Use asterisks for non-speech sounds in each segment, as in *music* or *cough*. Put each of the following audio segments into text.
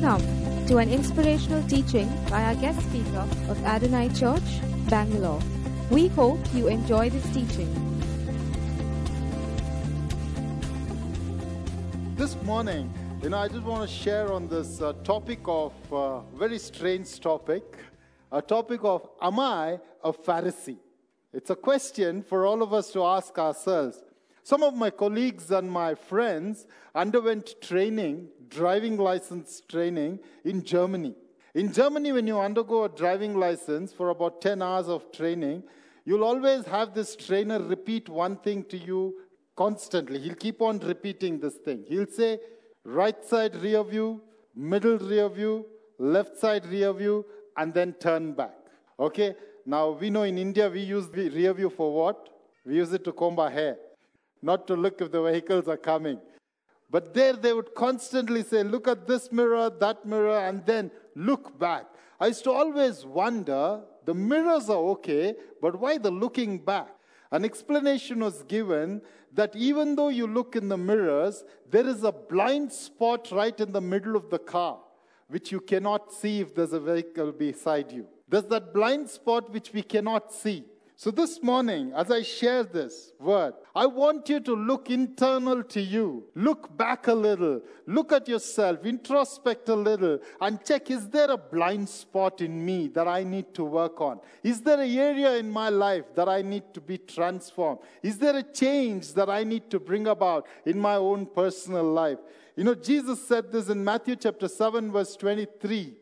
Welcome to an inspirational teaching by our guest speaker of Adonai Church, Bangalore. We hope you enjoy this teaching. This morning, you know, I just want to share on this uh, topic of uh, very strange topic, a topic of am I a Pharisee? It's a question for all of us to ask ourselves. Some of my colleagues and my friends underwent training, driving license training in Germany. In Germany, when you undergo a driving license for about 10 hours of training, you'll always have this trainer repeat one thing to you constantly. He'll keep on repeating this thing. He'll say, right side rear view, middle rear view, left side rear view, and then turn back. Okay? Now, we know in India we use the rear view for what? We use it to comb our hair not to look if the vehicles are coming. But there they would constantly say, Look at this mirror, that mirror, and then look back. I used to always wonder the mirrors are okay, but why the looking back? An explanation was given that even though you look in the mirrors, there is a blind spot right in the middle of the car, which you cannot see if there's a vehicle beside you. There's that blind spot which we cannot see. So, this morning, as I share this word, I want you to look internal to you. Look back a little. Look at yourself. Introspect a little and check is there a blind spot in me that I need to work on? Is there an area in my life that I need to be transformed? Is there a change that I need to bring about in my own personal life? You know, Jesus said this in Matthew chapter 7, verse 23.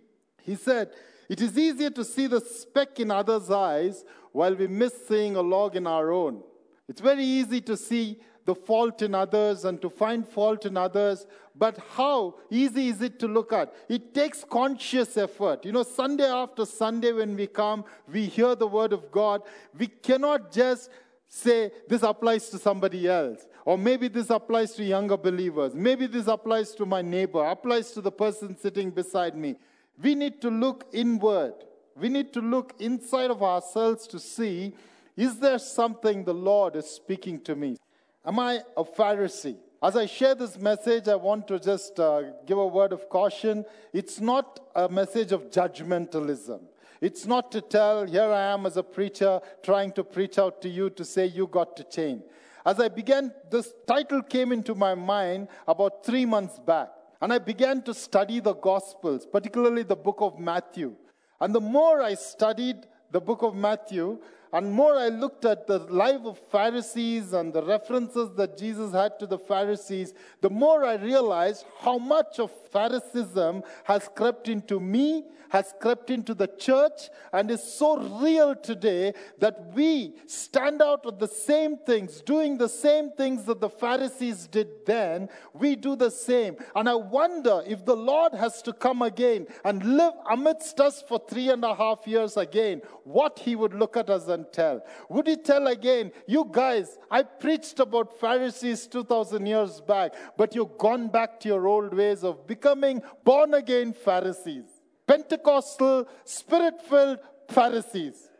He said, It is easier to see the speck in others' eyes while we miss seeing a log in our own. It's very easy to see the fault in others and to find fault in others, but how easy is it to look at? It takes conscious effort. You know, Sunday after Sunday, when we come, we hear the word of God. We cannot just say, This applies to somebody else. Or maybe this applies to younger believers. Maybe this applies to my neighbor, applies to the person sitting beside me. We need to look inward we need to look inside of ourselves to see is there something the Lord is speaking to me? Am I a Pharisee? As I share this message, I want to just uh, give a word of caution. It's not a message of judgmentalism. It's not to tell, here I am as a preacher trying to preach out to you to say you got to change. As I began, this title came into my mind about three months back. And I began to study the Gospels, particularly the book of Matthew. And the more I studied the book of Matthew, and more I looked at the life of Pharisees and the references that Jesus had to the Pharisees, the more I realized how much of Phariseeism has crept into me, has crept into the church, and is so real today that we stand out with the same things, doing the same things that the Pharisees did then. We do the same. And I wonder if the Lord has to come again and live amidst us for three and a half years again, what he would look at us and tell. Would he tell again, you guys, I preached about Pharisees 2,000 years back, but you've gone back to your old ways of becoming born again Pharisees? Pentecostal, spirit filled Pharisees.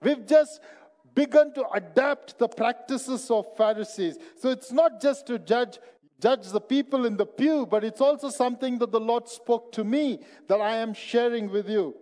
We've just begun to adapt the practices of Pharisees. So it's not just to judge judge the people in the pew, but it's also something that the Lord spoke to me that I am sharing with you.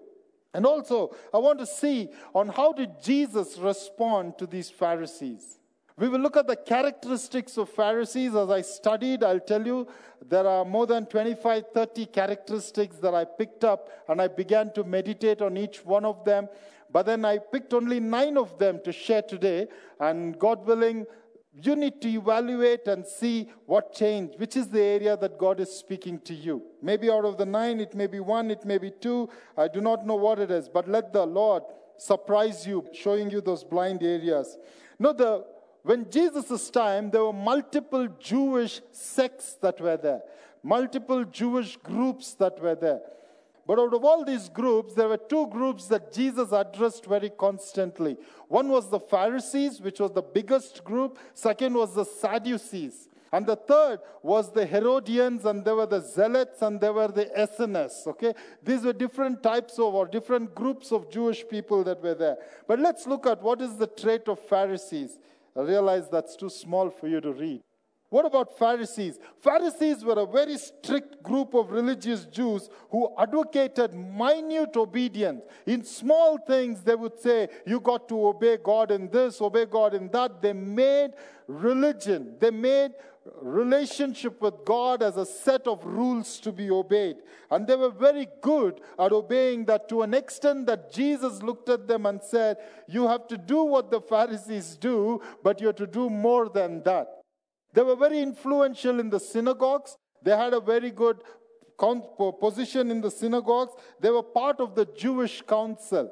And also, I want to see on how did Jesus respond to these Pharisees. We will look at the characteristics of Pharisees as I studied. I'll tell you there are more than 25, 30 characteristics that I picked up, and I began to meditate on each one of them. But then I picked only nine of them to share today, and God willing, you need to evaluate and see what changed, which is the area that God is speaking to you. Maybe out of the nine, it may be one, it may be two. I do not know what it is, but let the Lord surprise you, showing you those blind areas. No, the when Jesus' time, there were multiple Jewish sects that were there, multiple Jewish groups that were there. But out of all these groups, there were two groups that Jesus addressed very constantly. One was the Pharisees, which was the biggest group. Second was the Sadducees. And the third was the Herodians, and there were the Zealots, and there were the Essenes. Okay? These were different types of, or different groups of Jewish people that were there. But let's look at what is the trait of Pharisees. I realize that's too small for you to read. What about Pharisees? Pharisees were a very strict group of religious Jews who advocated minute obedience. In small things, they would say, You got to obey God in this, obey God in that. They made religion, they made relationship with God as a set of rules to be obeyed. And they were very good at obeying that to an extent that Jesus looked at them and said, You have to do what the Pharisees do, but you have to do more than that. They were very influential in the synagogues. They had a very good position in the synagogues. They were part of the Jewish council.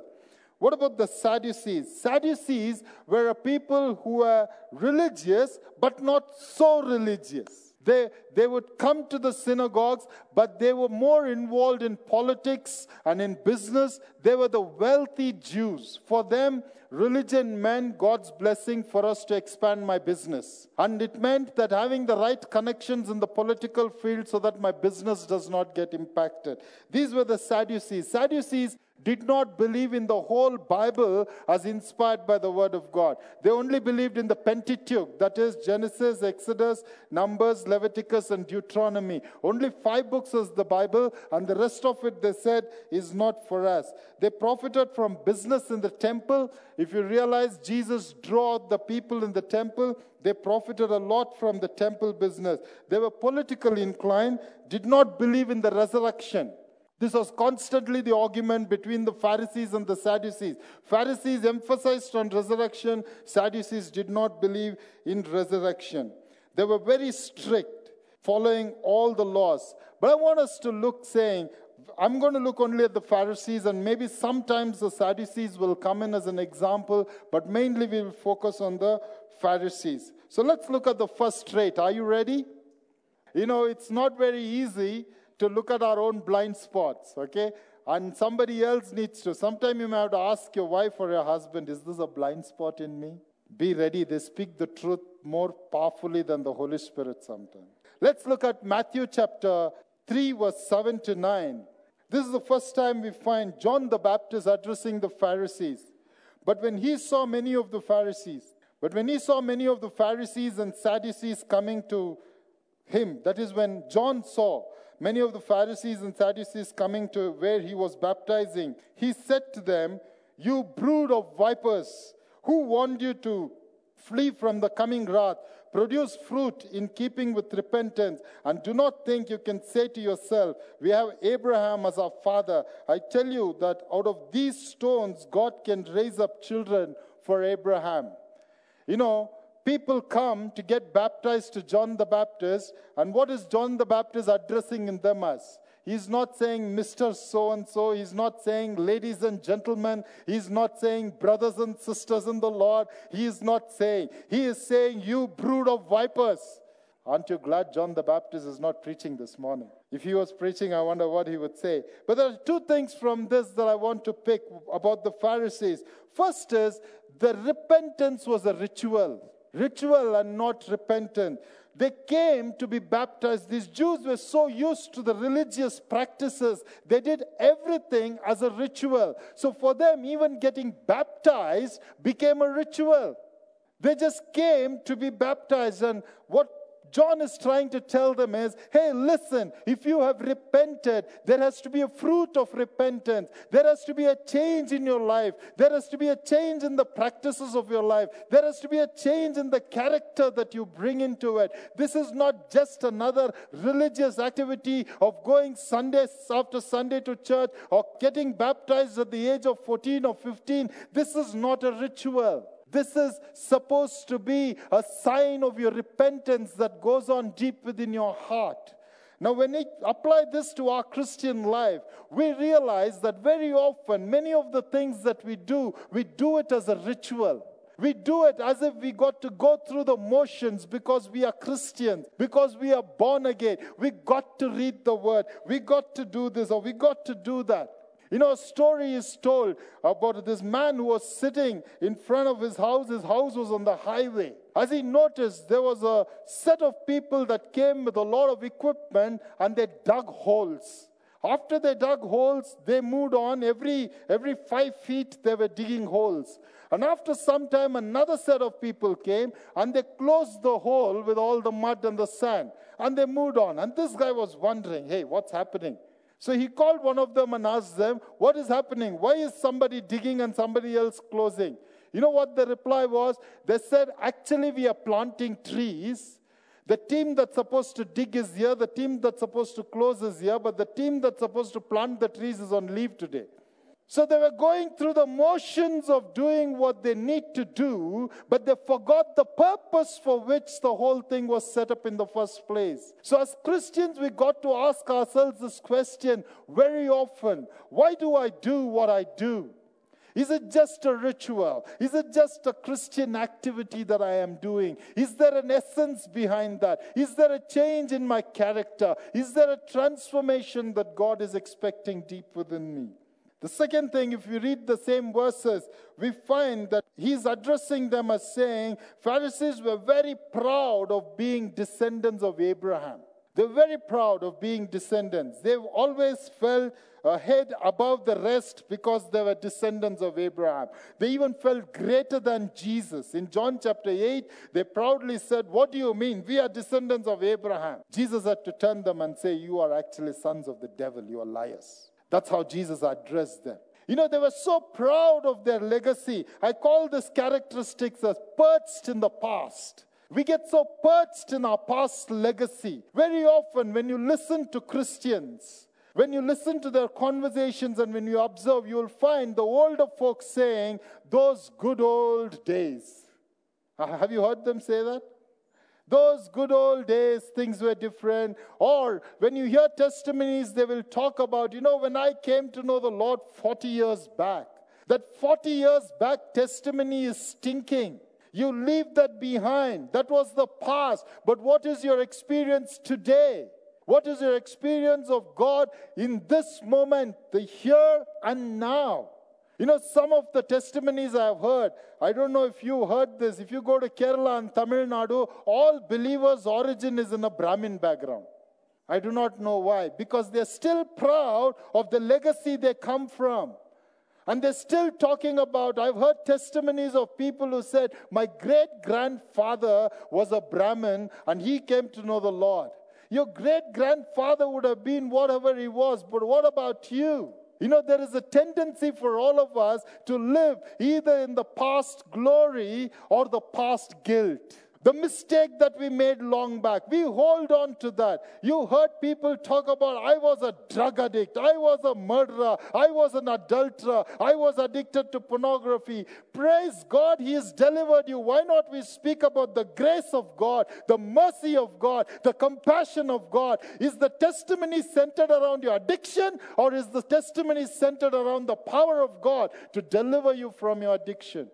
What about the Sadducees? Sadducees were a people who were religious, but not so religious. They, they would come to the synagogues, but they were more involved in politics and in business. They were the wealthy Jews. For them, religion meant God's blessing for us to expand my business. And it meant that having the right connections in the political field so that my business does not get impacted. These were the Sadducees. Sadducees did not believe in the whole Bible as inspired by the Word of God. They only believed in the Pentateuch, that is Genesis, Exodus, Numbers, Leviticus, and Deuteronomy. Only five books is the Bible, and the rest of it, they said, is not for us. They profited from business in the temple. If you realize Jesus drew the people in the temple, they profited a lot from the temple business. They were politically inclined, did not believe in the resurrection. This was constantly the argument between the Pharisees and the Sadducees. Pharisees emphasized on resurrection, Sadducees did not believe in resurrection. They were very strict, following all the laws. But I want us to look saying, I'm going to look only at the Pharisees, and maybe sometimes the Sadducees will come in as an example, but mainly we will focus on the Pharisees. So let's look at the first trait. Are you ready? You know, it's not very easy to look at our own blind spots, okay? And somebody else needs to. Sometimes you may have to ask your wife or your husband, is this a blind spot in me? Be ready. They speak the truth more powerfully than the Holy Spirit sometimes. Let's look at Matthew chapter 3, verse 7 to 9. This is the first time we find John the Baptist addressing the Pharisees. But when he saw many of the Pharisees, but when he saw many of the Pharisees and Sadducees coming to him, that is when John saw many of the Pharisees and Sadducees coming to where he was baptizing, he said to them, You brood of vipers, who warned you to flee from the coming wrath? Produce fruit in keeping with repentance, and do not think you can say to yourself, We have Abraham as our father. I tell you that out of these stones, God can raise up children for Abraham. You know, people come to get baptized to John the Baptist, and what is John the Baptist addressing in them as? He's not saying Mr. So and so. He's not saying ladies and gentlemen. He's not saying brothers and sisters in the Lord. He is not saying. He is saying, You brood of vipers. Aren't you glad John the Baptist is not preaching this morning? If he was preaching, I wonder what he would say. But there are two things from this that I want to pick about the Pharisees. First is the repentance was a ritual ritual and not repentant. They came to be baptized. These Jews were so used to the religious practices, they did everything as a ritual. So for them, even getting baptized became a ritual. They just came to be baptized. And what John is trying to tell them is hey, listen, if you have repented, there has to be a fruit of repentance. There has to be a change in your life. There has to be a change in the practices of your life. There has to be a change in the character that you bring into it. This is not just another religious activity of going Sunday after Sunday to church or getting baptized at the age of 14 or 15. This is not a ritual. This is supposed to be a sign of your repentance that goes on deep within your heart. Now, when we apply this to our Christian life, we realize that very often, many of the things that we do, we do it as a ritual. We do it as if we got to go through the motions because we are Christians, because we are born again. We got to read the word. We got to do this or we got to do that. You know, a story is told about this man who was sitting in front of his house. His house was on the highway. As he noticed, there was a set of people that came with a lot of equipment and they dug holes. After they dug holes, they moved on. Every, every five feet, they were digging holes. And after some time, another set of people came and they closed the hole with all the mud and the sand. And they moved on. And this guy was wondering, hey, what's happening? So he called one of them and asked them, What is happening? Why is somebody digging and somebody else closing? You know what the reply was? They said, Actually, we are planting trees. The team that's supposed to dig is here, the team that's supposed to close is here, but the team that's supposed to plant the trees is on leave today. So they were going through the motions of doing what they need to do, but they forgot the purpose for which the whole thing was set up in the first place. So as Christians, we got to ask ourselves this question very often why do I do what I do? Is it just a ritual? Is it just a Christian activity that I am doing? Is there an essence behind that? Is there a change in my character? Is there a transformation that God is expecting deep within me? The second thing, if you read the same verses, we find that he's addressing them as saying Pharisees were very proud of being descendants of Abraham. They're very proud of being descendants. They've always felt a uh, head above the rest because they were descendants of Abraham. They even felt greater than Jesus. In John chapter 8, they proudly said, What do you mean? We are descendants of Abraham. Jesus had to turn them and say, You are actually sons of the devil, you are liars. That's how Jesus addressed them. You know, they were so proud of their legacy. I call this characteristics as perched in the past. We get so perched in our past legacy. Very often, when you listen to Christians, when you listen to their conversations and when you observe, you'll find the older folks saying, Those good old days. Have you heard them say that? Those good old days, things were different. Or when you hear testimonies, they will talk about, you know, when I came to know the Lord 40 years back, that 40 years back testimony is stinking. You leave that behind. That was the past. But what is your experience today? What is your experience of God in this moment, the here and now? You know, some of the testimonies I've heard, I don't know if you heard this. If you go to Kerala and Tamil Nadu, all believers' origin is in a Brahmin background. I do not know why. Because they're still proud of the legacy they come from. And they're still talking about, I've heard testimonies of people who said, My great grandfather was a Brahmin and he came to know the Lord. Your great grandfather would have been whatever he was, but what about you? You know, there is a tendency for all of us to live either in the past glory or the past guilt. The mistake that we made long back, we hold on to that. You heard people talk about, I was a drug addict, I was a murderer, I was an adulterer, I was addicted to pornography. Praise God, He has delivered you. Why not we speak about the grace of God, the mercy of God, the compassion of God? Is the testimony centered around your addiction, or is the testimony centered around the power of God to deliver you from your addiction?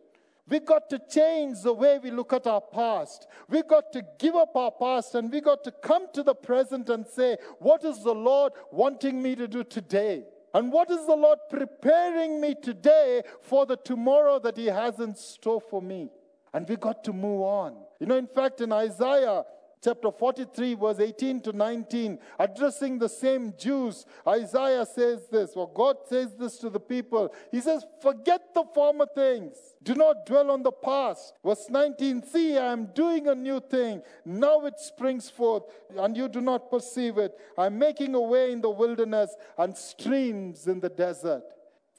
We got to change the way we look at our past. We got to give up our past and we got to come to the present and say, What is the Lord wanting me to do today? And what is the Lord preparing me today for the tomorrow that He has in store for me? And we got to move on. You know, in fact, in Isaiah, chapter 43, verse 18 to 19, addressing the same Jews, Isaiah says this, or God says this to the people. He says, Forget the former things. Do not dwell on the past. Verse 19, See, I am doing a new thing. Now it springs forth, and you do not perceive it. I'm making a way in the wilderness and streams in the desert.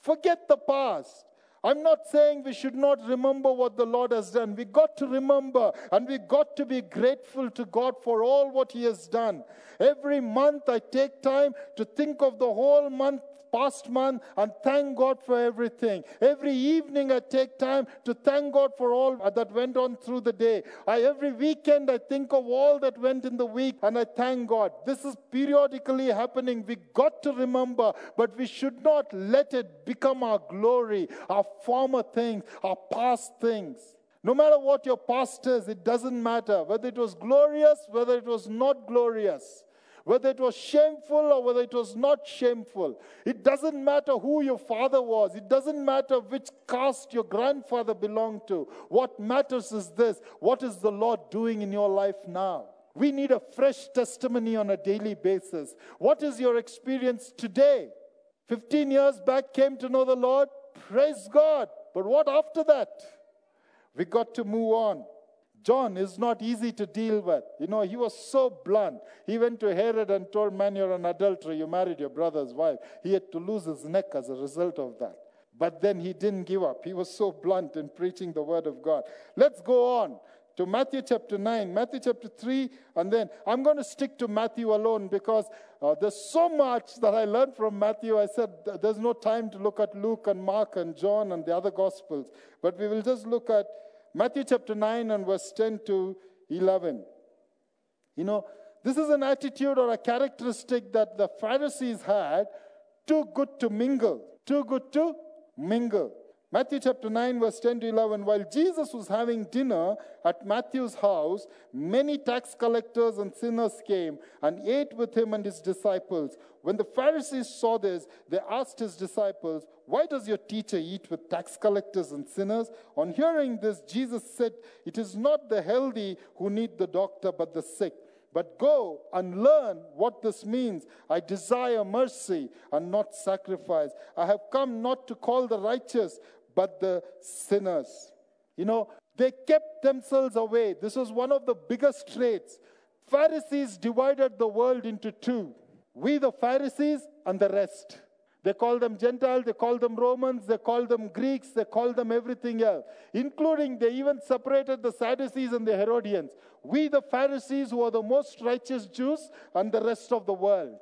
Forget the past. I'm not saying we should not remember what the Lord has done. We got to remember and we got to be grateful to God for all what He has done. Every month I take time to think of the whole month past month and thank God for everything. Every evening I take time to thank God for all that went on through the day. I, every weekend I think of all that went in the week and I thank God. This is periodically happening. We got to remember, but we should not let it become our glory, our former things, our past things. No matter what your past is, it doesn't matter whether it was glorious, whether it was not glorious whether it was shameful or whether it was not shameful. It doesn't matter who your father was, it doesn't matter which caste your grandfather belonged to. What matters is this what is the Lord doing in your life now? We need a fresh testimony on a daily basis. What is your experience today? 15 years back, came to know the Lord? Praise God. But what after that? We got to move on. John is not easy to deal with. You know, he was so blunt. He went to Herod and told, Man, you're an adulterer. You married your brother's wife. He had to lose his neck as a result of that. But then he didn't give up. He was so blunt in preaching the word of God. Let's go on to Matthew chapter 9, Matthew chapter 3, and then I'm going to stick to Matthew alone because uh, there's so much that I learned from Matthew. I said there's no time to look at Luke and Mark and John and the other Gospels, but we will just look at Matthew chapter 9 and verse 10 to 11. You know, this is an attitude or a characteristic that the Pharisees had too good to mingle, too good to mingle. Matthew chapter 9, verse 10 to 11. While Jesus was having dinner at Matthew's house, many tax collectors and sinners came and ate with him and his disciples. When the Pharisees saw this, they asked his disciples, Why does your teacher eat with tax collectors and sinners? On hearing this, Jesus said, It is not the healthy who need the doctor, but the sick. But go and learn what this means. I desire mercy and not sacrifice. I have come not to call the righteous, but the sinners. You know, they kept themselves away. This was one of the biggest traits. Pharisees divided the world into two we, the Pharisees, and the rest. They call them Gentiles, they call them Romans, they call them Greeks, they call them everything else, including they even separated the Sadducees and the Herodians. We, the Pharisees, who are the most righteous Jews, and the rest of the world.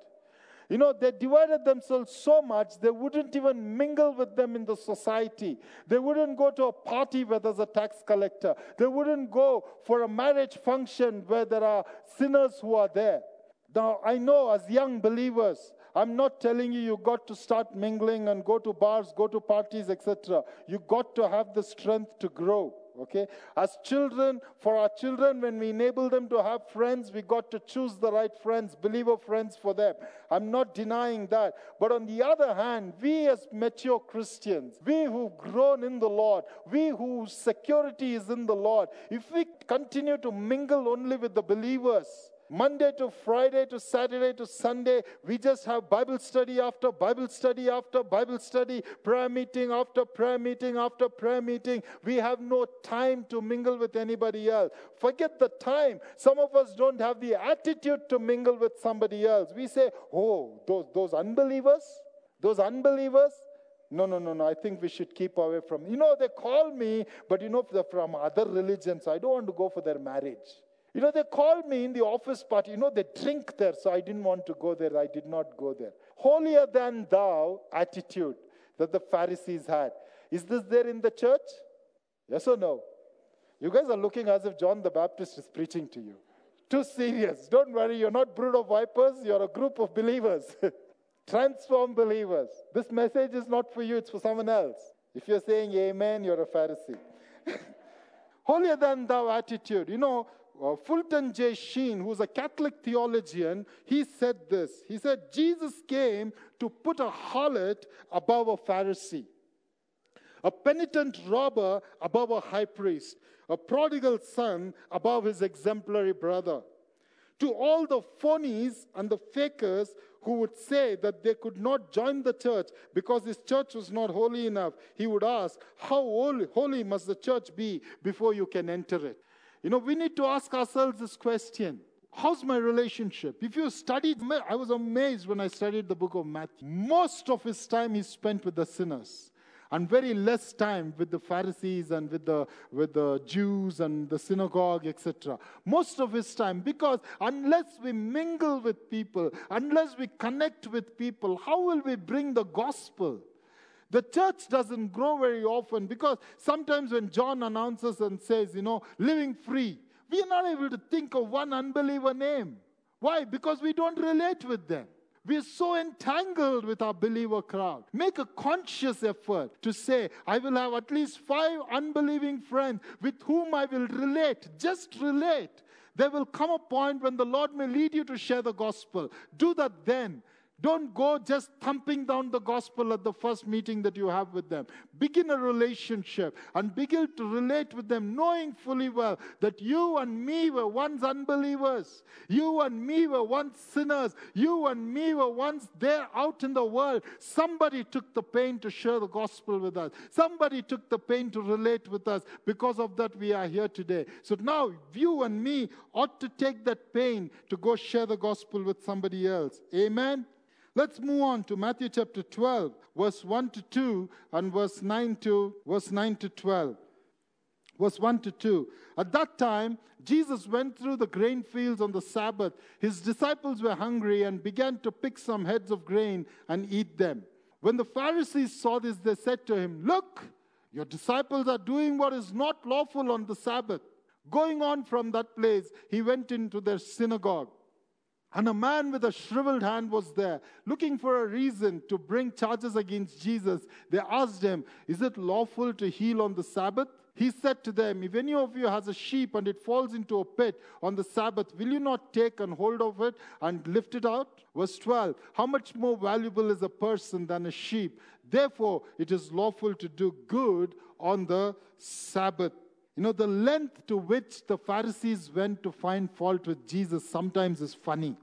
You know, they divided themselves so much, they wouldn't even mingle with them in the society. They wouldn't go to a party where there's a tax collector. They wouldn't go for a marriage function where there are sinners who are there. Now, I know as young believers, I'm not telling you you got to start mingling and go to bars, go to parties, etc. You got to have the strength to grow. Okay? As children, for our children, when we enable them to have friends, we got to choose the right friends, believer friends for them. I'm not denying that. But on the other hand, we as mature Christians, we who've grown in the Lord, we whose security is in the Lord, if we continue to mingle only with the believers, Monday to Friday to Saturday to Sunday, we just have Bible study after Bible study after Bible study, prayer meeting after prayer meeting after prayer meeting. We have no time to mingle with anybody else. Forget the time. Some of us don't have the attitude to mingle with somebody else. We say, oh, those, those unbelievers, those unbelievers, no, no, no, no. I think we should keep away from. You know, they call me, but you know, from other religions. I don't want to go for their marriage. You know, they called me in the office party. You know, they drink there, so I didn't want to go there. I did not go there. Holier than thou attitude that the Pharisees had. Is this there in the church? Yes or no? You guys are looking as if John the Baptist is preaching to you. Too serious. Don't worry, you're not brood of vipers, you're a group of believers. *laughs* Transform believers. This message is not for you, it's for someone else. If you're saying amen, you're a Pharisee. *laughs* Holier than thou attitude. You know, uh, Fulton J. Sheen, who's a Catholic theologian, he said this. He said, Jesus came to put a harlot above a Pharisee, a penitent robber above a high priest, a prodigal son above his exemplary brother. To all the phonies and the fakers who would say that they could not join the church because this church was not holy enough, he would ask, How holy, holy must the church be before you can enter it? You know, we need to ask ourselves this question How's my relationship? If you studied, I was amazed when I studied the book of Matthew. Most of his time he spent with the sinners and very less time with the Pharisees and with the, with the Jews and the synagogue, etc. Most of his time, because unless we mingle with people, unless we connect with people, how will we bring the gospel? The church doesn't grow very often because sometimes when John announces and says, you know, living free, we are not able to think of one unbeliever name. Why? Because we don't relate with them. We're so entangled with our believer crowd. Make a conscious effort to say, I will have at least five unbelieving friends with whom I will relate. Just relate. There will come a point when the Lord may lead you to share the gospel. Do that then. Don't go just thumping down the gospel at the first meeting that you have with them. Begin a relationship and begin to relate with them, knowing fully well that you and me were once unbelievers. You and me were once sinners. You and me were once there out in the world. Somebody took the pain to share the gospel with us. Somebody took the pain to relate with us. Because of that, we are here today. So now you and me ought to take that pain to go share the gospel with somebody else. Amen. Let's move on to Matthew chapter 12, verse 1 to 2 and verse 9 to verse 9 to 12. Verse 1 to 2. At that time, Jesus went through the grain fields on the Sabbath. His disciples were hungry and began to pick some heads of grain and eat them. When the Pharisees saw this, they said to him, Look, your disciples are doing what is not lawful on the Sabbath. Going on from that place, he went into their synagogue. And a man with a shriveled hand was there, looking for a reason to bring charges against Jesus. They asked him, Is it lawful to heal on the Sabbath? He said to them, If any of you has a sheep and it falls into a pit on the Sabbath, will you not take and hold of it and lift it out? Verse 12 How much more valuable is a person than a sheep? Therefore, it is lawful to do good on the Sabbath. You know, the length to which the Pharisees went to find fault with Jesus sometimes is funny.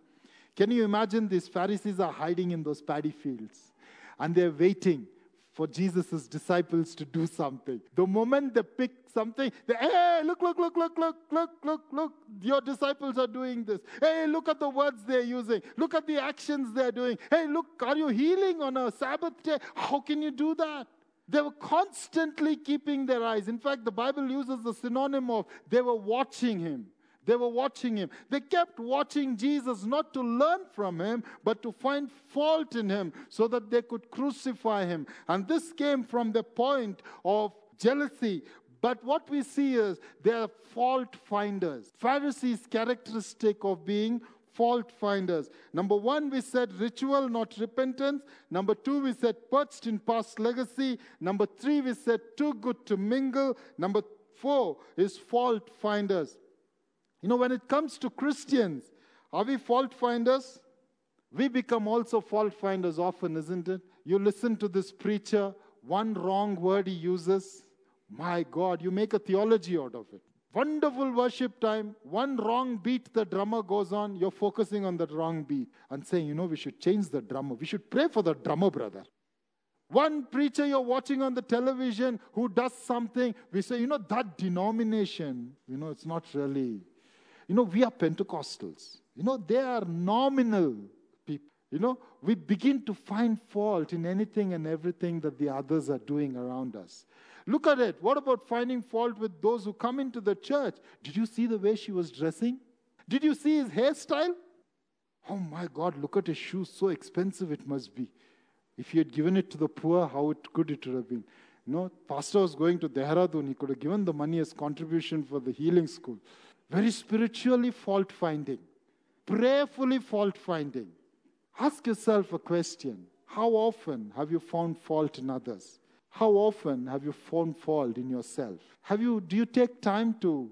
Can you imagine these Pharisees are hiding in those paddy fields and they're waiting for Jesus' disciples to do something. The moment they pick something, they, hey, look, look, look, look, look, look, look, look, your disciples are doing this. Hey, look at the words they're using. Look at the actions they're doing. Hey, look, are you healing on a Sabbath day? How can you do that? They were constantly keeping their eyes. In fact, the Bible uses the synonym of they were watching him. They were watching him. They kept watching Jesus not to learn from him, but to find fault in him so that they could crucify him. And this came from the point of jealousy. But what we see is they are fault finders. Pharisees' characteristic of being fault finders. Number one, we said ritual, not repentance. Number two, we said perched in past legacy. Number three, we said too good to mingle. Number four is fault finders. You know, when it comes to Christians, are we fault finders? We become also fault finders often, isn't it? You listen to this preacher, one wrong word he uses, my God, you make a theology out of it. Wonderful worship time, one wrong beat the drummer goes on, you're focusing on that wrong beat and saying, you know, we should change the drummer. We should pray for the drummer, brother. One preacher you're watching on the television who does something, we say, you know, that denomination, you know, it's not really you know, we are Pentecostals. You know, they are nominal people. You know, we begin to find fault in anything and everything that the others are doing around us. Look at it. What about finding fault with those who come into the church? Did you see the way she was dressing? Did you see his hairstyle? Oh my God, look at his shoes. So expensive it must be. If he had given it to the poor, how good it, could it have been? You know, pastor was going to Dehradun. He could have given the money as contribution for the healing school very spiritually fault finding, prayerfully fault finding. Ask yourself a question How often have you found fault in others? How often have you found fault in yourself? Have you, do you take time to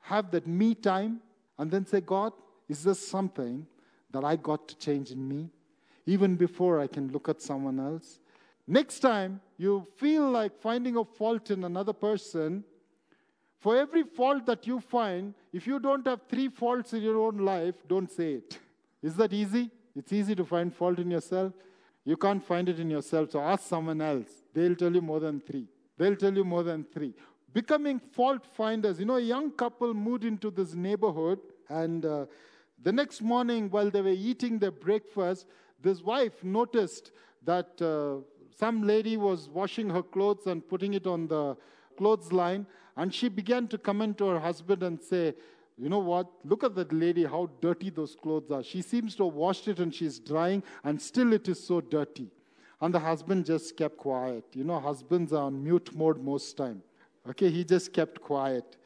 have that me time and then say, God, is this something that I got to change in me? Even before I can look at someone else. Next time you feel like finding a fault in another person, for every fault that you find, if you don't have three faults in your own life, don't say it. Is that easy? It's easy to find fault in yourself. You can't find it in yourself, so ask someone else. They'll tell you more than three. They'll tell you more than three. Becoming fault finders. You know, a young couple moved into this neighborhood, and uh, the next morning, while they were eating their breakfast, this wife noticed that uh, some lady was washing her clothes and putting it on the clothesline, and she began to comment to her husband and say, You know what? Look at that lady, how dirty those clothes are. She seems to have washed it and she's drying, and still it is so dirty. And the husband just kept quiet. You know, husbands are on mute mode most time. Okay, he just kept quiet.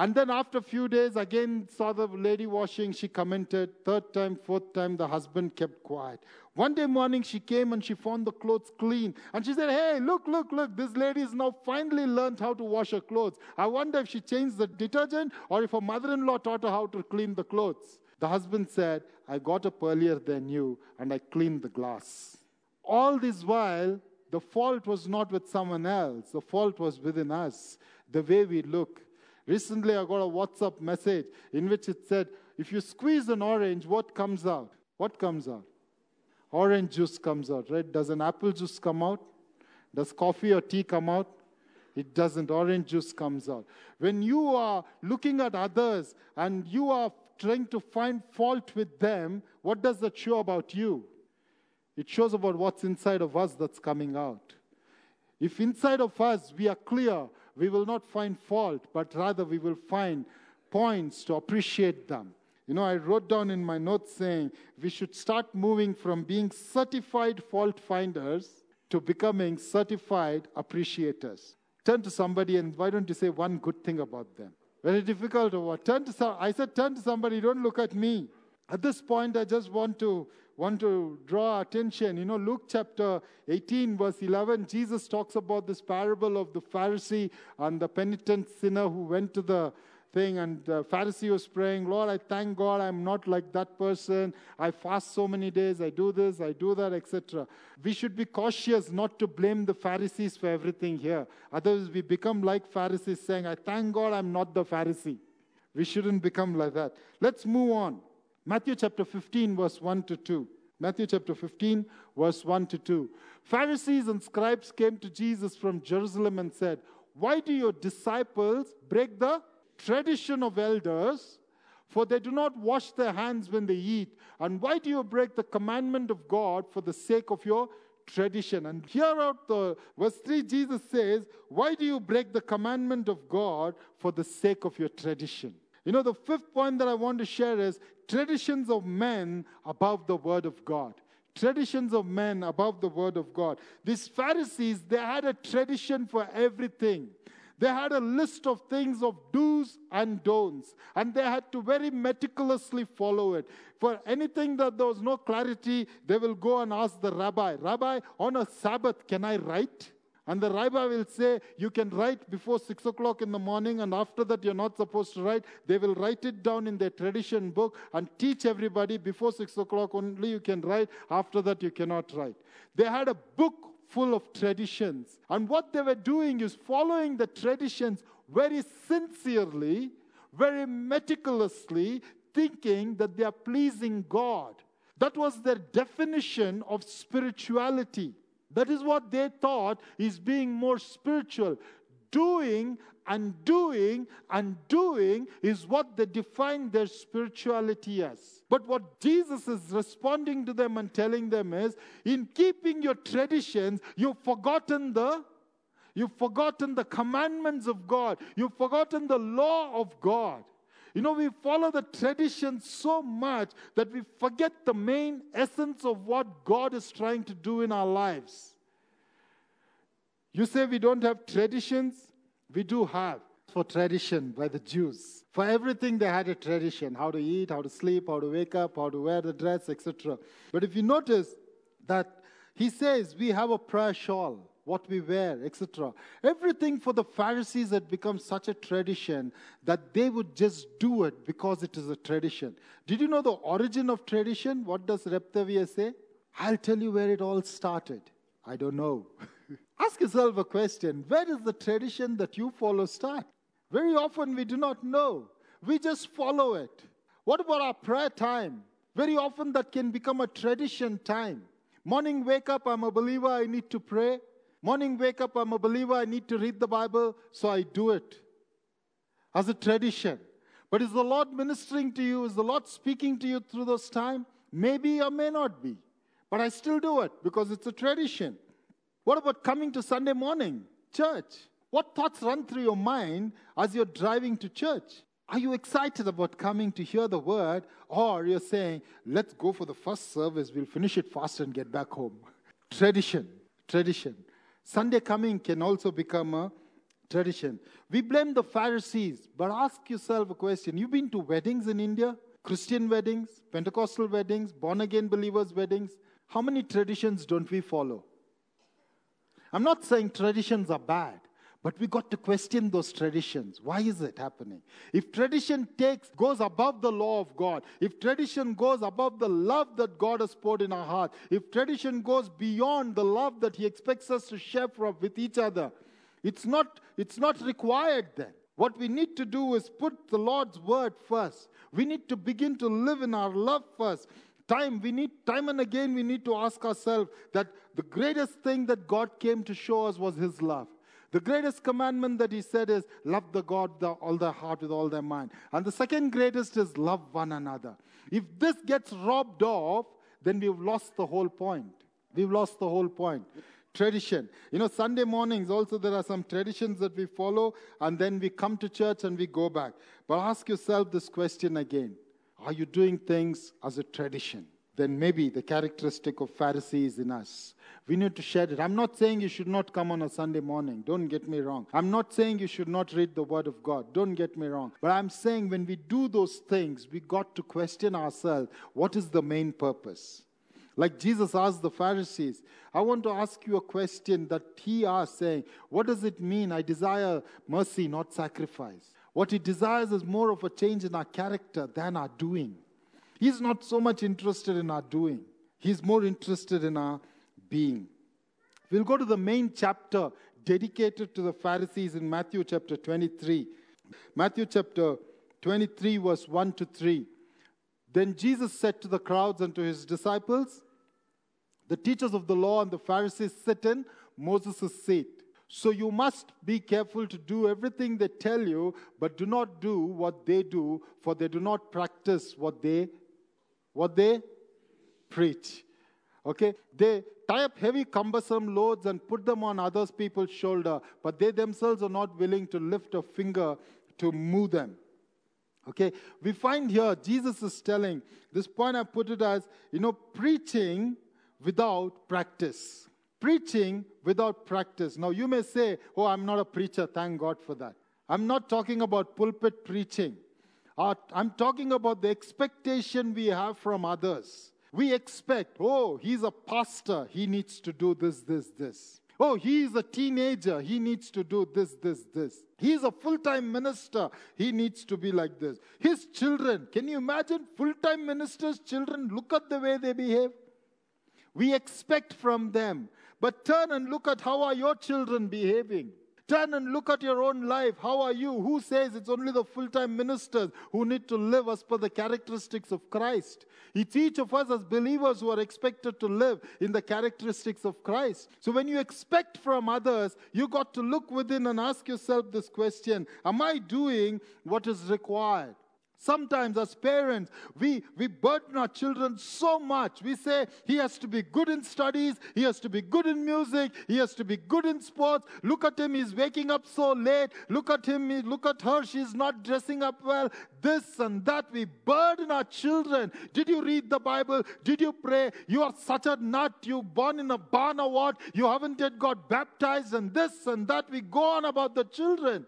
And then after a few days, again saw the lady washing. She commented. Third time, fourth time, the husband kept quiet. One day morning, she came and she found the clothes clean. And she said, Hey, look, look, look, this lady has now finally learned how to wash her clothes. I wonder if she changed the detergent or if her mother in law taught her how to clean the clothes. The husband said, I got up earlier than you and I cleaned the glass. All this while, the fault was not with someone else, the fault was within us, the way we look Recently, I got a WhatsApp message in which it said, if you squeeze an orange, what comes out? What comes out? Orange juice comes out, right? Does an apple juice come out? Does coffee or tea come out? It doesn't. Orange juice comes out. When you are looking at others and you are trying to find fault with them, what does that show about you? It shows about what's inside of us that's coming out. If inside of us we are clear we will not find fault, but rather we will find points to appreciate them. You know, I wrote down in my notes saying we should start moving from being certified fault finders to becoming certified appreciators. Turn to somebody and why don't you say one good thing about them? Very difficult or what? Turn to some, I said, turn to somebody, don't look at me. At this point, I just want to want to draw attention. You know, Luke chapter 18, verse 11, Jesus talks about this parable of the Pharisee and the penitent sinner who went to the thing and the Pharisee was praying, Lord, I thank God I'm not like that person. I fast so many days, I do this, I do that, etc. We should be cautious not to blame the Pharisees for everything here. Otherwise, we become like Pharisees saying, I thank God I'm not the Pharisee. We shouldn't become like that. Let's move on. Matthew chapter 15, verse 1 to 2. Matthew chapter 15, verse 1 to 2. Pharisees and scribes came to Jesus from Jerusalem and said, Why do your disciples break the tradition of elders? For they do not wash their hands when they eat. And why do you break the commandment of God for the sake of your tradition? And here out the verse 3, Jesus says, Why do you break the commandment of God for the sake of your tradition? You know, the fifth point that I want to share is traditions of men above the word of God. Traditions of men above the word of God. These Pharisees, they had a tradition for everything. They had a list of things of do's and don'ts, and they had to very meticulously follow it. For anything that there was no clarity, they will go and ask the rabbi, Rabbi, on a Sabbath, can I write? And the rabbi will say, You can write before six o'clock in the morning, and after that, you're not supposed to write. They will write it down in their tradition book and teach everybody before six o'clock only you can write, after that, you cannot write. They had a book full of traditions. And what they were doing is following the traditions very sincerely, very meticulously, thinking that they are pleasing God. That was their definition of spirituality. That is what they thought is being more spiritual. Doing and doing and doing is what they define their spirituality as. But what Jesus is responding to them and telling them is in keeping your traditions, you've forgotten the You've forgotten the commandments of God. You've forgotten the law of God. You know, we follow the tradition so much that we forget the main essence of what God is trying to do in our lives. You say we don't have traditions? We do have. For tradition by the Jews. For everything, they had a tradition how to eat, how to sleep, how to wake up, how to wear the dress, etc. But if you notice that he says we have a prayer shawl what we wear, etc. Everything for the Pharisees had become such a tradition that they would just do it because it is a tradition. Did you know the origin of tradition? What does Reptavia say? I'll tell you where it all started. I don't know. *laughs* Ask yourself a question where does the tradition that you follow start? Very often we do not know. We just follow it. What about our prayer time? Very often that can become a tradition time. Morning wake up, I'm a believer, I need to pray. Morning wake up, I'm a believer, I need to read the Bible, so I do it as a tradition. But is the Lord ministering to you? Is the Lord speaking to you through this time? Maybe or may not be. But I still do it because it's a tradition. What about coming to Sunday morning, church? What thoughts run through your mind as you're driving to church? Are you excited about coming to hear the word? Or you're saying, let's go for the first service, we'll finish it fast and get back home? *laughs* Tradition, tradition. Sunday coming can also become a Tradition. We blame the Pharisees, but ask yourself a question. You've been to weddings in India? Christian weddings, Pentecostal weddings, born again believers' weddings. How many traditions don't we follow? I'm not saying traditions are bad, but we got to question those traditions. Why is it happening? If tradition takes goes above the law of God, if tradition goes above the love that God has poured in our heart, if tradition goes beyond the love that He expects us to share from with each other, it's not, it's not required then. What we need to do is put the Lord's word first. We need to begin to live in our love first. Time, we need, time and again, we need to ask ourselves that the greatest thing that God came to show us was His love. The greatest commandment that He said is love the God the, all their heart with all their mind. And the second greatest is love one another. If this gets robbed off, then we've lost the whole point. We've lost the whole point tradition. You know, Sunday mornings also there are some traditions that we follow, and then we come to church and we go back. But ask yourself this question again Are you doing things as a tradition? Then maybe the characteristic of Pharisees in us. We need to shed it. I'm not saying you should not come on a Sunday morning. Don't get me wrong. I'm not saying you should not read the Word of God. Don't get me wrong. But I'm saying when we do those things, we got to question ourselves what is the main purpose? Like Jesus asked the Pharisees, I want to ask you a question that he asked, saying, What does it mean? I desire mercy, not sacrifice. What he desires is more of a change in our character than our doing. He's not so much interested in our doing, he's more interested in our being. We'll go to the main chapter dedicated to the Pharisees in Matthew chapter 23. Matthew chapter 23, verse 1 to 3. Then Jesus said to the crowds and to his disciples, The teachers of the law and the Pharisees sit in Moses' seat. So you must be careful to do everything they tell you, but do not do what they do, for they do not practice what they what they preach. Okay? They tie up heavy, cumbersome loads and put them on others people's shoulder, but they themselves are not willing to lift a finger to move them. Okay, we find here Jesus is telling this point I put it as, you know, preaching without practice. Preaching without practice. Now you may say, Oh, I'm not a preacher, thank God for that. I'm not talking about pulpit preaching. I'm talking about the expectation we have from others. We expect, oh, he's a pastor, he needs to do this, this, this. Oh, he is a teenager. He needs to do this, this, this. He is a full time minister. He needs to be like this. His children, can you imagine full time ministers' children? Look at the way they behave. We expect from them. But turn and look at how are your children behaving. Turn and look at your own life. How are you? Who says it's only the full time ministers who need to live as per the characteristics of Christ? It's each of us as believers who are expected to live in the characteristics of Christ. So when you expect from others, you got to look within and ask yourself this question Am I doing what is required? Sometimes, as parents, we, we burden our children so much. We say he has to be good in studies, he has to be good in music, he has to be good in sports. Look at him, he's waking up so late. Look at him, look at her, she's not dressing up well. This and that. We burden our children. Did you read the Bible? Did you pray? You are such a nut. You born in a barn or what? You haven't yet got baptized, and this and that. We go on about the children.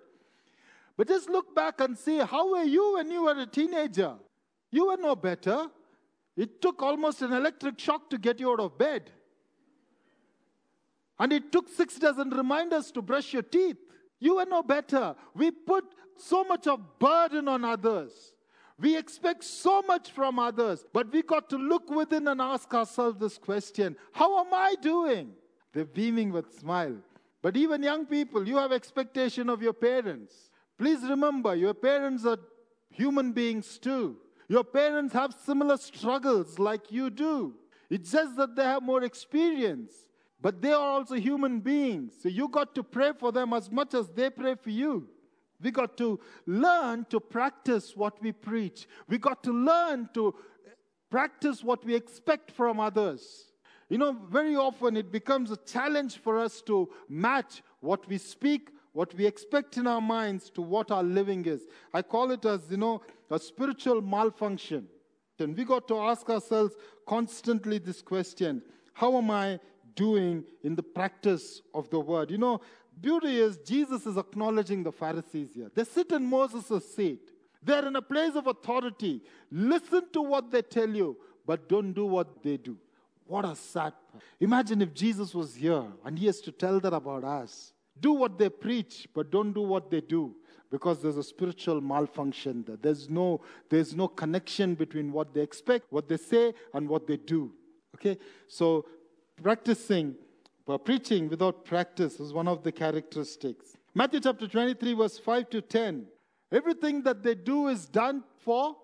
But just look back and see how were you when you were a teenager? You were no better. It took almost an electric shock to get you out of bed. And it took six dozen reminders to brush your teeth. You were no better. We put so much of burden on others. We expect so much from others, but we got to look within and ask ourselves this question How am I doing? They're beaming with smile. But even young people, you have expectation of your parents. Please remember, your parents are human beings too. Your parents have similar struggles like you do. It's just that they have more experience, but they are also human beings. So you got to pray for them as much as they pray for you. We got to learn to practice what we preach. We got to learn to practice what we expect from others. You know, very often it becomes a challenge for us to match what we speak what we expect in our minds to what our living is. I call it as, you know, a spiritual malfunction. And we got to ask ourselves constantly this question How am I doing in the practice of the word? You know, beauty is Jesus is acknowledging the Pharisees here. They sit in Moses' seat. They're in a place of authority. Listen to what they tell you, but don't do what they do. What a sad. Imagine if Jesus was here and he has to tell that about us. Do what they preach, but don't do what they do because there's a spiritual malfunction there. There's no, there's no connection between what they expect, what they say, and what they do. Okay? So practicing, but preaching without practice is one of the characteristics. Matthew chapter 23, verse 5 to 10. Everything that they do is done for,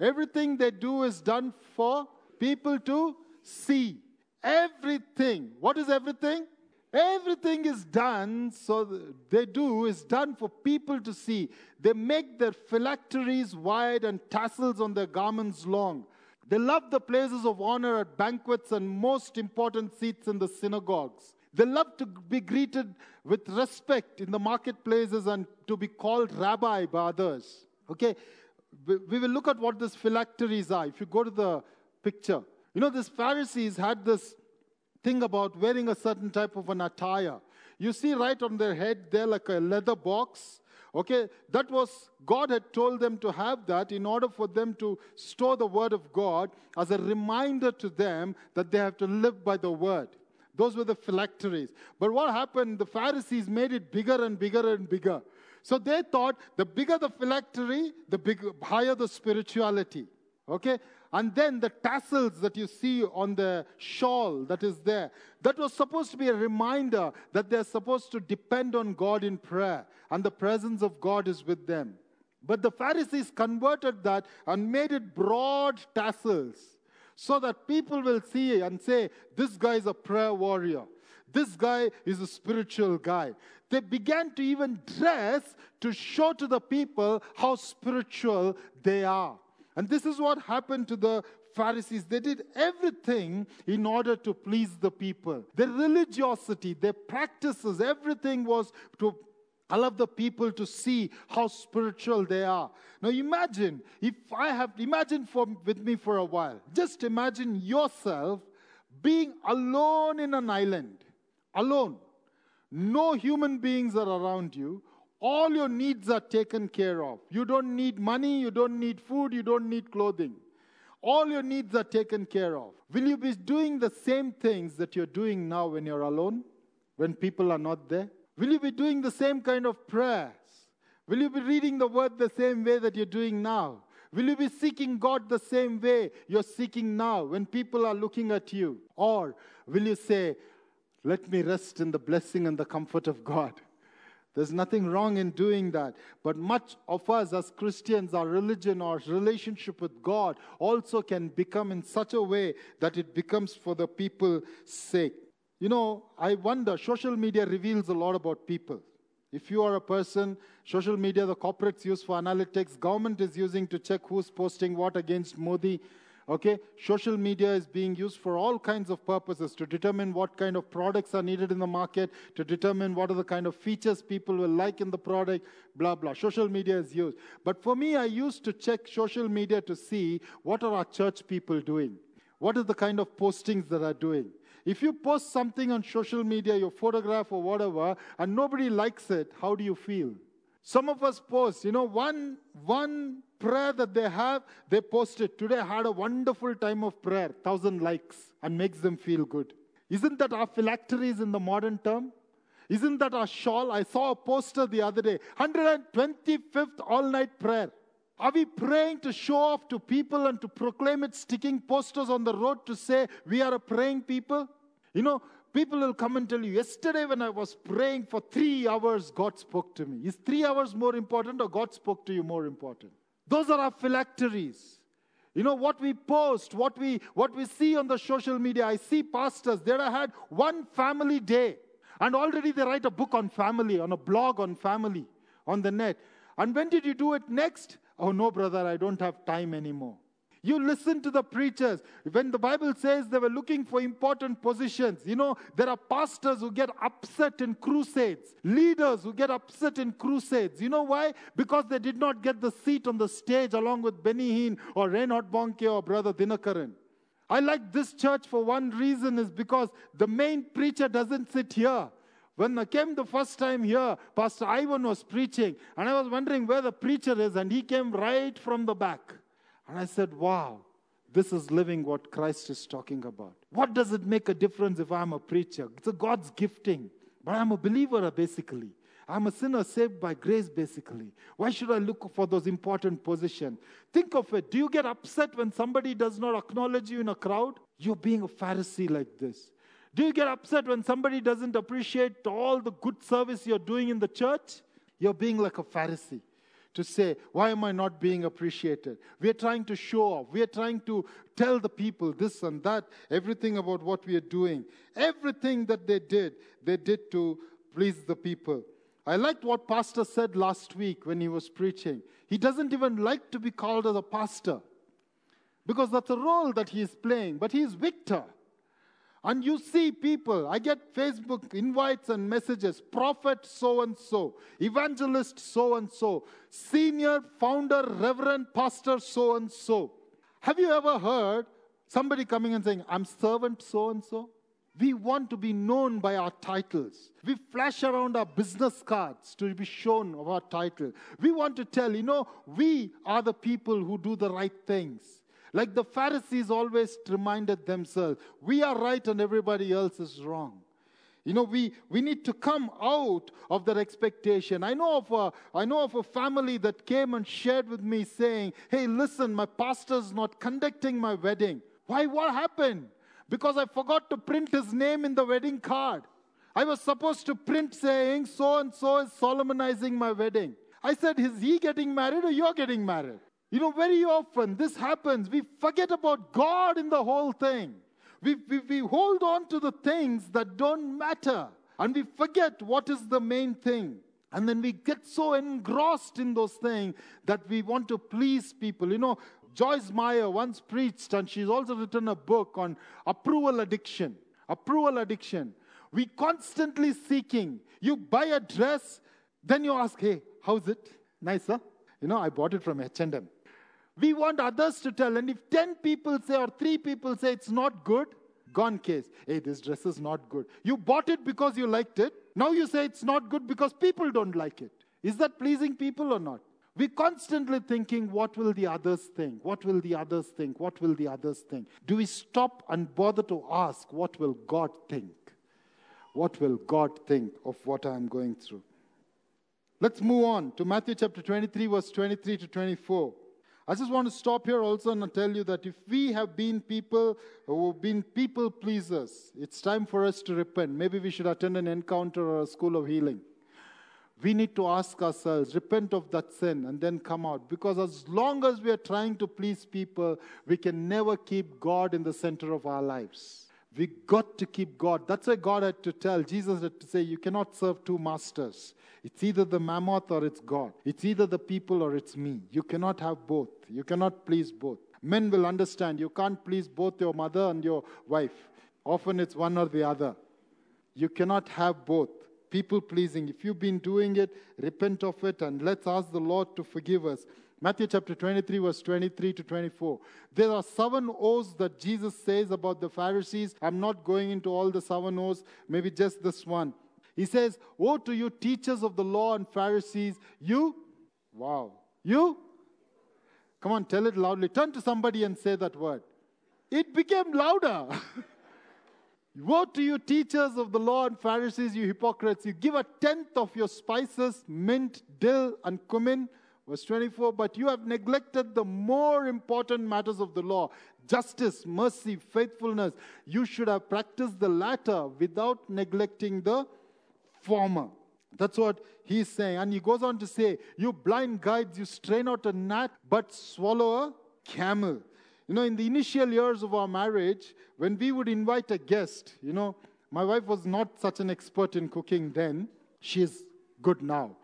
everything they do is done for people to see. Everything. What is everything? Everything is done, so they do, is done for people to see. They make their phylacteries wide and tassels on their garments long. They love the places of honor at banquets and most important seats in the synagogues. They love to be greeted with respect in the marketplaces and to be called rabbi by others. Okay? We will look at what these phylacteries are. If you go to the picture, you know, these Pharisees had this thing about wearing a certain type of an attire. You see right on their head there, like a leather box. Okay, that was, God had told them to have that in order for them to store the word of God as a reminder to them that they have to live by the word. Those were the phylacteries. But what happened? The Pharisees made it bigger and bigger and bigger. So they thought the bigger the phylactery, the bigger, higher the spirituality. Okay? And then the tassels that you see on the shawl that is there, that was supposed to be a reminder that they're supposed to depend on God in prayer and the presence of God is with them. But the Pharisees converted that and made it broad tassels so that people will see and say, This guy is a prayer warrior. This guy is a spiritual guy. They began to even dress to show to the people how spiritual they are. And this is what happened to the Pharisees. They did everything in order to please the people. Their religiosity, their practices, everything was to allow the people to see how spiritual they are. Now imagine if I have imagine for with me for a while. Just imagine yourself being alone in an island. Alone. No human beings are around you all your needs are taken care of. You don't need money, you don't need food, you don't need clothing. All your needs are taken care of. Will you be doing the same things that you're doing now when you're alone, when people are not there? Will you be doing the same kind of prayers? Will you be reading the word the same way that you're doing now? Will you be seeking God the same way you're seeking now when people are looking at you? Or will you say, Let me rest in the blessing and the comfort of God? There's nothing wrong in doing that. But much of us as Christians, our religion, our relationship with God also can become in such a way that it becomes for the people's sake. You know, I wonder, social media reveals a lot about people. If you are a person, social media, the corporates use for analytics, government is using to check who's posting what against Modi. Okay, social media is being used for all kinds of purposes to determine what kind of products are needed in the market, to determine what are the kind of features people will like in the product, blah, blah. Social media is used. But for me, I used to check social media to see what are our church people doing? What are the kind of postings that are doing? If you post something on social media, your photograph or whatever, and nobody likes it, how do you feel? Some of us post, you know, one, one prayer that they have, they post it. Today I had a wonderful time of prayer, thousand likes, and makes them feel good. Isn't that our phylacteries in the modern term? Isn't that our shawl? I saw a poster the other day 125th all night prayer. Are we praying to show off to people and to proclaim it, sticking posters on the road to say we are a praying people? You know, people will come and tell you, yesterday when I was praying for three hours, God spoke to me. Is three hours more important or God spoke to you more important? Those are our phylacteries. You know what we post, what we what we see on the social media. I see pastors, they I had one family day, and already they write a book on family, on a blog on family, on the net. And when did you do it next? Oh no, brother, I don't have time anymore. You listen to the preachers. When the Bible says they were looking for important positions, you know, there are pastors who get upset in crusades, leaders who get upset in crusades. You know why? Because they did not get the seat on the stage along with Benny Hinn or Reinhard Bonnke or Brother Dinakaran. I like this church for one reason is because the main preacher doesn't sit here. When I came the first time here, Pastor Ivan was preaching, and I was wondering where the preacher is, and he came right from the back. And I said, Wow, this is living what Christ is talking about. What does it make a difference if I'm a preacher? It's a God's gifting. But I'm a believer, basically. I'm a sinner saved by grace, basically. Why should I look for those important positions? Think of it. Do you get upset when somebody does not acknowledge you in a crowd? You're being a Pharisee like this. Do you get upset when somebody doesn't appreciate all the good service you're doing in the church? You're being like a Pharisee to say, Why am I not being appreciated? We are trying to show off. We are trying to tell the people this and that, everything about what we are doing. Everything that they did, they did to please the people. I liked what Pastor said last week when he was preaching. He doesn't even like to be called as a pastor because that's a role that he is playing, but he is Victor. And you see people, I get Facebook invites and messages, prophet so and so, evangelist so and so, senior founder, reverend pastor so and so. Have you ever heard somebody coming and saying, I'm servant so and so? We want to be known by our titles. We flash around our business cards to be shown of our title. We want to tell, you know, we are the people who do the right things. Like the Pharisees always reminded themselves, we are right and everybody else is wrong. You know, we, we need to come out of that expectation. I know, of a, I know of a family that came and shared with me saying, Hey, listen, my pastor's not conducting my wedding. Why? What happened? Because I forgot to print his name in the wedding card. I was supposed to print saying, So and so is solemnizing my wedding. I said, Is he getting married or you're getting married? You know, very often this happens. We forget about God in the whole thing. We, we, we hold on to the things that don't matter and we forget what is the main thing. And then we get so engrossed in those things that we want to please people. You know, Joyce Meyer once preached, and she's also written a book on approval addiction. Approval addiction. We constantly seeking. You buy a dress, then you ask, "Hey, how's it? Nice, huh? You know, I bought it from H&M. We want others to tell. And if 10 people say or 3 people say it's not good, gone case. Hey, this dress is not good. You bought it because you liked it. Now you say it's not good because people don't like it. Is that pleasing people or not? We're constantly thinking, what will the others think? What will the others think? What will the others think? Do we stop and bother to ask, what will God think? What will God think of what I'm going through? Let's move on to Matthew chapter 23, verse 23 to 24. I just want to stop here also and tell you that if we have been people who have been people pleasers, it's time for us to repent. Maybe we should attend an encounter or a school of healing. We need to ask ourselves, repent of that sin, and then come out. Because as long as we are trying to please people, we can never keep God in the center of our lives. We got to keep God. That's why God had to tell, Jesus had to say, You cannot serve two masters. It's either the mammon or it's God. It's either the people or it's me. You cannot have both. You cannot please both. Men will understand you can't please both your mother and your wife. Often it's one or the other. You cannot have both. People pleasing. If you've been doing it, repent of it and let's ask the Lord to forgive us. Matthew chapter 23, verse 23 to 24. There are seven woes that Jesus says about the Pharisees. I'm not going into all the seven woes, maybe just this one. He says, Woe to you, teachers of the law and Pharisees, you, wow, you, come on, tell it loudly. Turn to somebody and say that word. It became louder. *laughs* Woe to you, teachers of the law and Pharisees, you hypocrites! You give a tenth of your spices, mint, dill, and cumin. Verse 24, but you have neglected the more important matters of the law justice, mercy, faithfulness. You should have practiced the latter without neglecting the former. That's what he's saying. And he goes on to say, You blind guides, you strain out a gnat, but swallow a camel. You know, in the initial years of our marriage, when we would invite a guest, you know, my wife was not such an expert in cooking then. She's good now.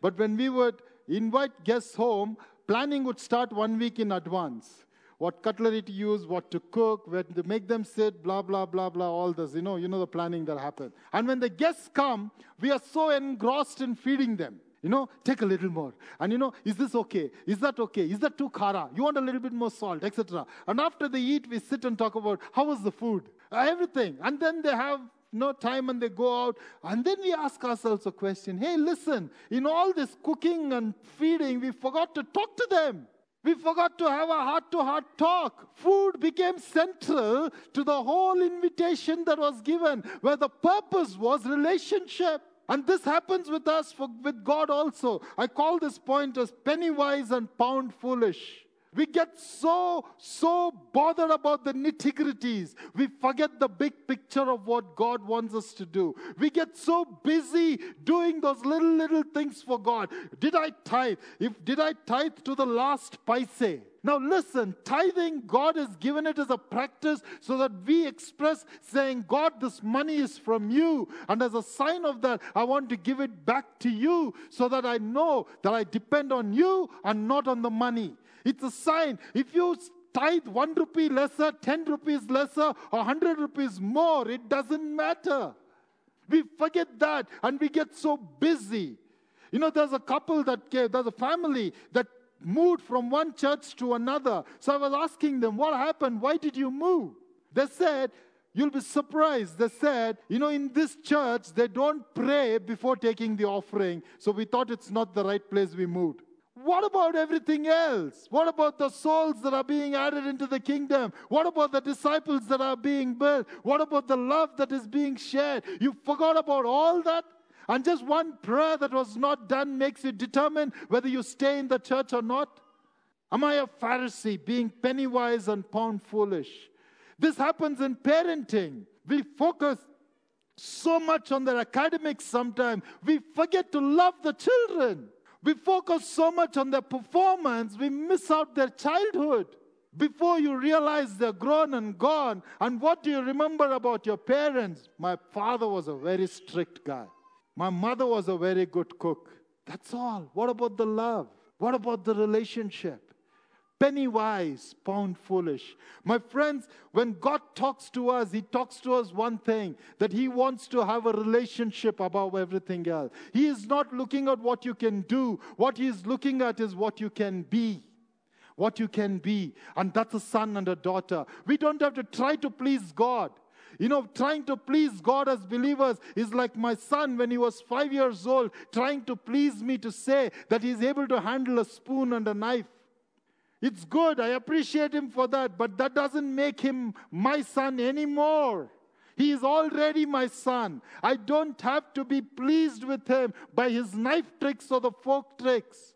But when we would invite guests home, planning would start one week in advance what cutlery to use, what to cook, where to make them sit, blah, blah, blah, blah, all this. You know, you know the planning that happens. And when the guests come, we are so engrossed in feeding them. You know, take a little more. And you know, is this okay? Is that okay? Is that too kara? You want a little bit more salt, etc. And after they eat, we sit and talk about how was the food, everything. And then they have no time and they go out. And then we ask ourselves a question hey, listen, in all this cooking and feeding, we forgot to talk to them. We forgot to have a heart to heart talk. Food became central to the whole invitation that was given, where the purpose was relationship. And this happens with us, for, with God also. I call this point as penny wise and pound foolish. We get so, so bothered about the nitty gritties. We forget the big picture of what God wants us to do. We get so busy doing those little, little things for God. Did I tithe? If did I tithe to the last paise? Now listen, tithing, God has given it as a practice so that we express saying, God, this money is from you. And as a sign of that, I want to give it back to you so that I know that I depend on you and not on the money. It's a sign. If you tithe one rupee lesser, 10 rupees lesser, or 100 rupees more, it doesn't matter. We forget that and we get so busy. You know, there's a couple that came, there's a family that moved from one church to another. So I was asking them, What happened? Why did you move? They said, You'll be surprised. They said, You know, in this church, they don't pray before taking the offering. So we thought it's not the right place we moved. What about everything else? What about the souls that are being added into the kingdom? What about the disciples that are being built? What about the love that is being shared? You forgot about all that? And just one prayer that was not done makes you determine whether you stay in the church or not? Am I a Pharisee being penny wise and pound foolish? This happens in parenting. We focus so much on their academics sometimes, we forget to love the children. We focus so much on their performance, we miss out their childhood. Before you realize they're grown and gone, and what do you remember about your parents? My father was a very strict guy. My mother was a very good cook. That's all. What about the love? What about the relationship? Penny wise, pound foolish. My friends, when God talks to us, He talks to us one thing that He wants to have a relationship above everything else. He is not looking at what you can do, what He is looking at is what you can be. What you can be. And that's a son and a daughter. We don't have to try to please God. You know, trying to please God as believers is like my son when he was five years old, trying to please me to say that he's able to handle a spoon and a knife. It's good. I appreciate him for that. But that doesn't make him my son anymore. He is already my son. I don't have to be pleased with him by his knife tricks or the fork tricks.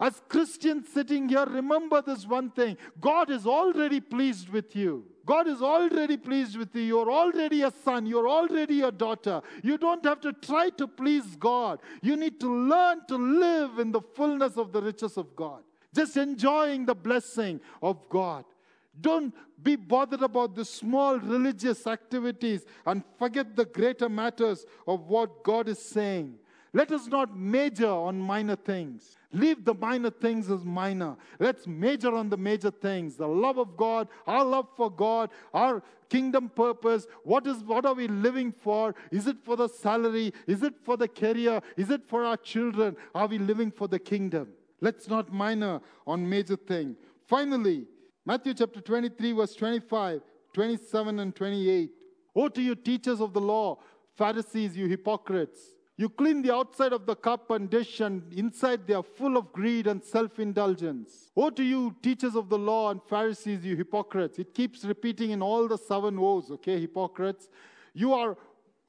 As Christians sitting here, remember this one thing God is already pleased with you. God is already pleased with you. You're already a son. You're already a daughter. You don't have to try to please God. You need to learn to live in the fullness of the riches of God just enjoying the blessing of God. Don't be bothered about the small religious activities and forget the greater matters of what God is saying. Let us not major on minor things. Leave the minor things as minor. Let's major on the major things. The love of God, our love for God, our kingdom purpose. What is what are we living for? Is it for the salary? Is it for the career? Is it for our children? Are we living for the kingdom? Let's not minor on major thing. Finally, Matthew chapter 23, verse 25, 27, and 28. Woe to you, teachers of the law, Pharisees, you hypocrites! You clean the outside of the cup and dish, and inside they are full of greed and self indulgence. Woe to you, teachers of the law and Pharisees, you hypocrites! It keeps repeating in all the seven woes, okay, hypocrites. You are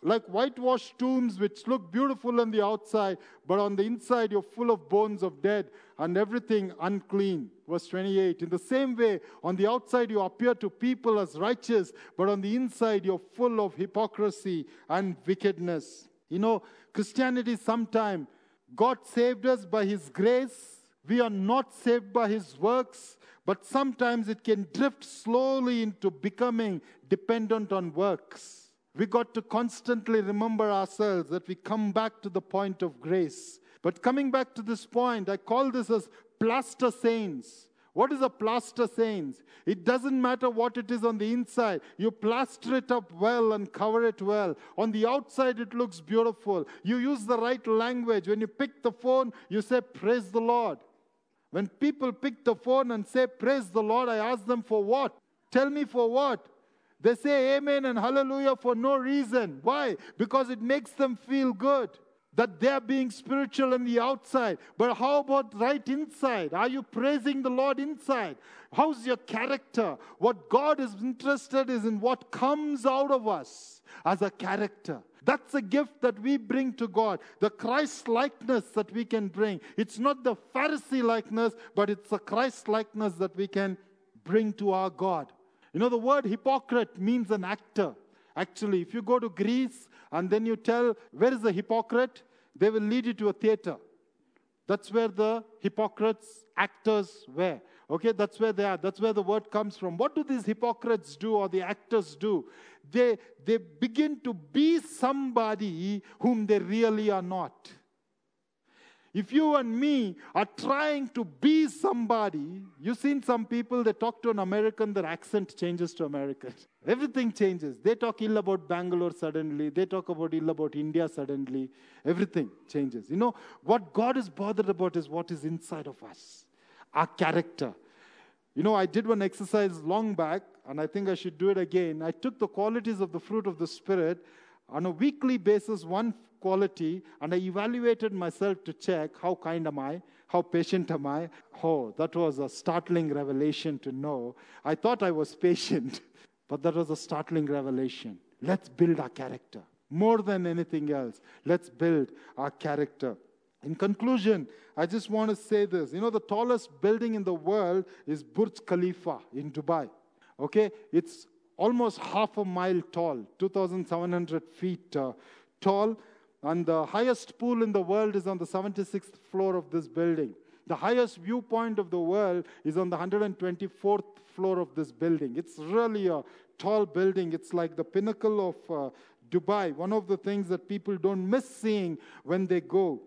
like whitewashed tombs which look beautiful on the outside, but on the inside you're full of bones of dead and everything unclean. Verse 28. In the same way, on the outside you appear to people as righteous, but on the inside you're full of hypocrisy and wickedness. You know, Christianity sometimes, God saved us by His grace. We are not saved by His works, but sometimes it can drift slowly into becoming dependent on works. We got to constantly remember ourselves that we come back to the point of grace. But coming back to this point, I call this as plaster saints. What is a plaster saints? It doesn't matter what it is on the inside. You plaster it up well and cover it well. On the outside, it looks beautiful. You use the right language. When you pick the phone, you say, Praise the Lord. When people pick the phone and say, Praise the Lord, I ask them for what? Tell me for what? They say amen and hallelujah for no reason. Why? Because it makes them feel good that they're being spiritual on the outside. But how about right inside? Are you praising the Lord inside? How's your character? What God is interested is in what comes out of us as a character. That's a gift that we bring to God, the Christ likeness that we can bring. It's not the Pharisee likeness, but it's the Christ likeness that we can bring to our God. You know, the word hypocrite means an actor. Actually, if you go to Greece and then you tell, where is the hypocrite? They will lead you to a theater. That's where the hypocrites, actors were. Okay, that's where they are. That's where the word comes from. What do these hypocrites do or the actors do? They, they begin to be somebody whom they really are not. If you and me are trying to be somebody, you've seen some people, they talk to an American, their accent changes to American. *laughs* Everything changes. They talk ill about Bangalore suddenly, they talk about ill about India suddenly. Everything changes. You know, what God is bothered about is what is inside of us, our character. You know, I did one exercise long back, and I think I should do it again. I took the qualities of the fruit of the Spirit on a weekly basis, one quality and I evaluated myself to check how kind am I, how patient am I. Oh, that was a startling revelation to know. I thought I was patient, *laughs* but that was a startling revelation. Let's build our character. More than anything else, let's build our character. In conclusion, I just want to say this. You know, the tallest building in the world is Burj Khalifa in Dubai. Okay? It's almost half a mile tall, 2,700 feet uh, tall. And the highest pool in the world is on the 76th floor of this building. The highest viewpoint of the world is on the 124th floor of this building. It's really a tall building. It's like the pinnacle of uh, Dubai, one of the things that people don't miss seeing when they go.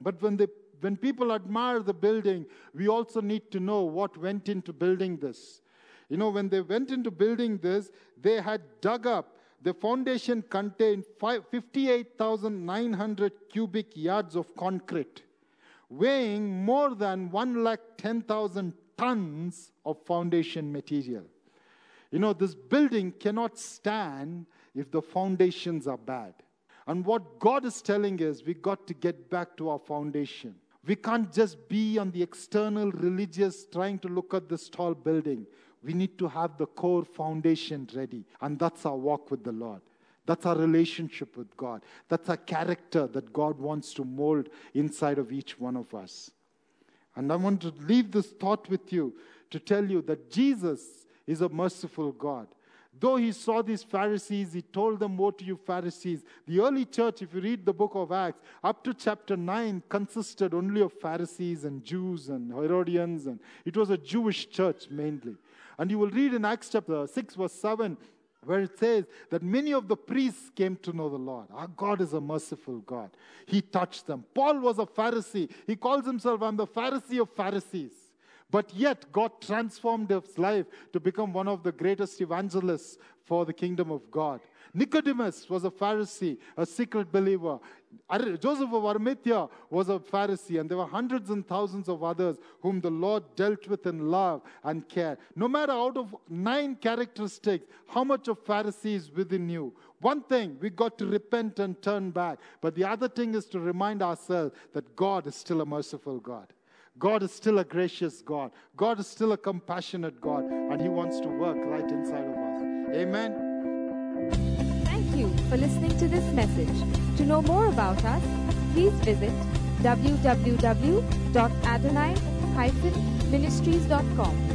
But when, they, when people admire the building, we also need to know what went into building this. You know, when they went into building this, they had dug up the foundation contained 58,900 cubic yards of concrete, weighing more than 1,10,000 tons of foundation material. You know, this building cannot stand if the foundations are bad. And what God is telling us, we got to get back to our foundation. We can't just be on the external religious trying to look at this tall building. We need to have the core foundation ready. And that's our walk with the Lord. That's our relationship with God. That's our character that God wants to mold inside of each one of us. And I want to leave this thought with you to tell you that Jesus is a merciful God. Though he saw these Pharisees, he told them, Woe to you, Pharisees. The early church, if you read the book of Acts, up to chapter 9, consisted only of Pharisees and Jews and Herodians, and it was a Jewish church mainly. And you will read in Acts chapter 6, verse 7, where it says that many of the priests came to know the Lord. Our God is a merciful God. He touched them. Paul was a Pharisee. He calls himself, I'm the Pharisee of Pharisees. But yet, God transformed his life to become one of the greatest evangelists for the kingdom of God. Nicodemus was a Pharisee, a secret believer. Joseph of Arimathea was a Pharisee, and there were hundreds and thousands of others whom the Lord dealt with in love and care. No matter out of nine characteristics, how much of Pharisee is within you? One thing, we got to repent and turn back. But the other thing is to remind ourselves that God is still a merciful God. God is still a gracious God. God is still a compassionate God, and He wants to work right inside of us. Amen you for listening to this message. To know more about us, please visit www.adonai-ministries.com.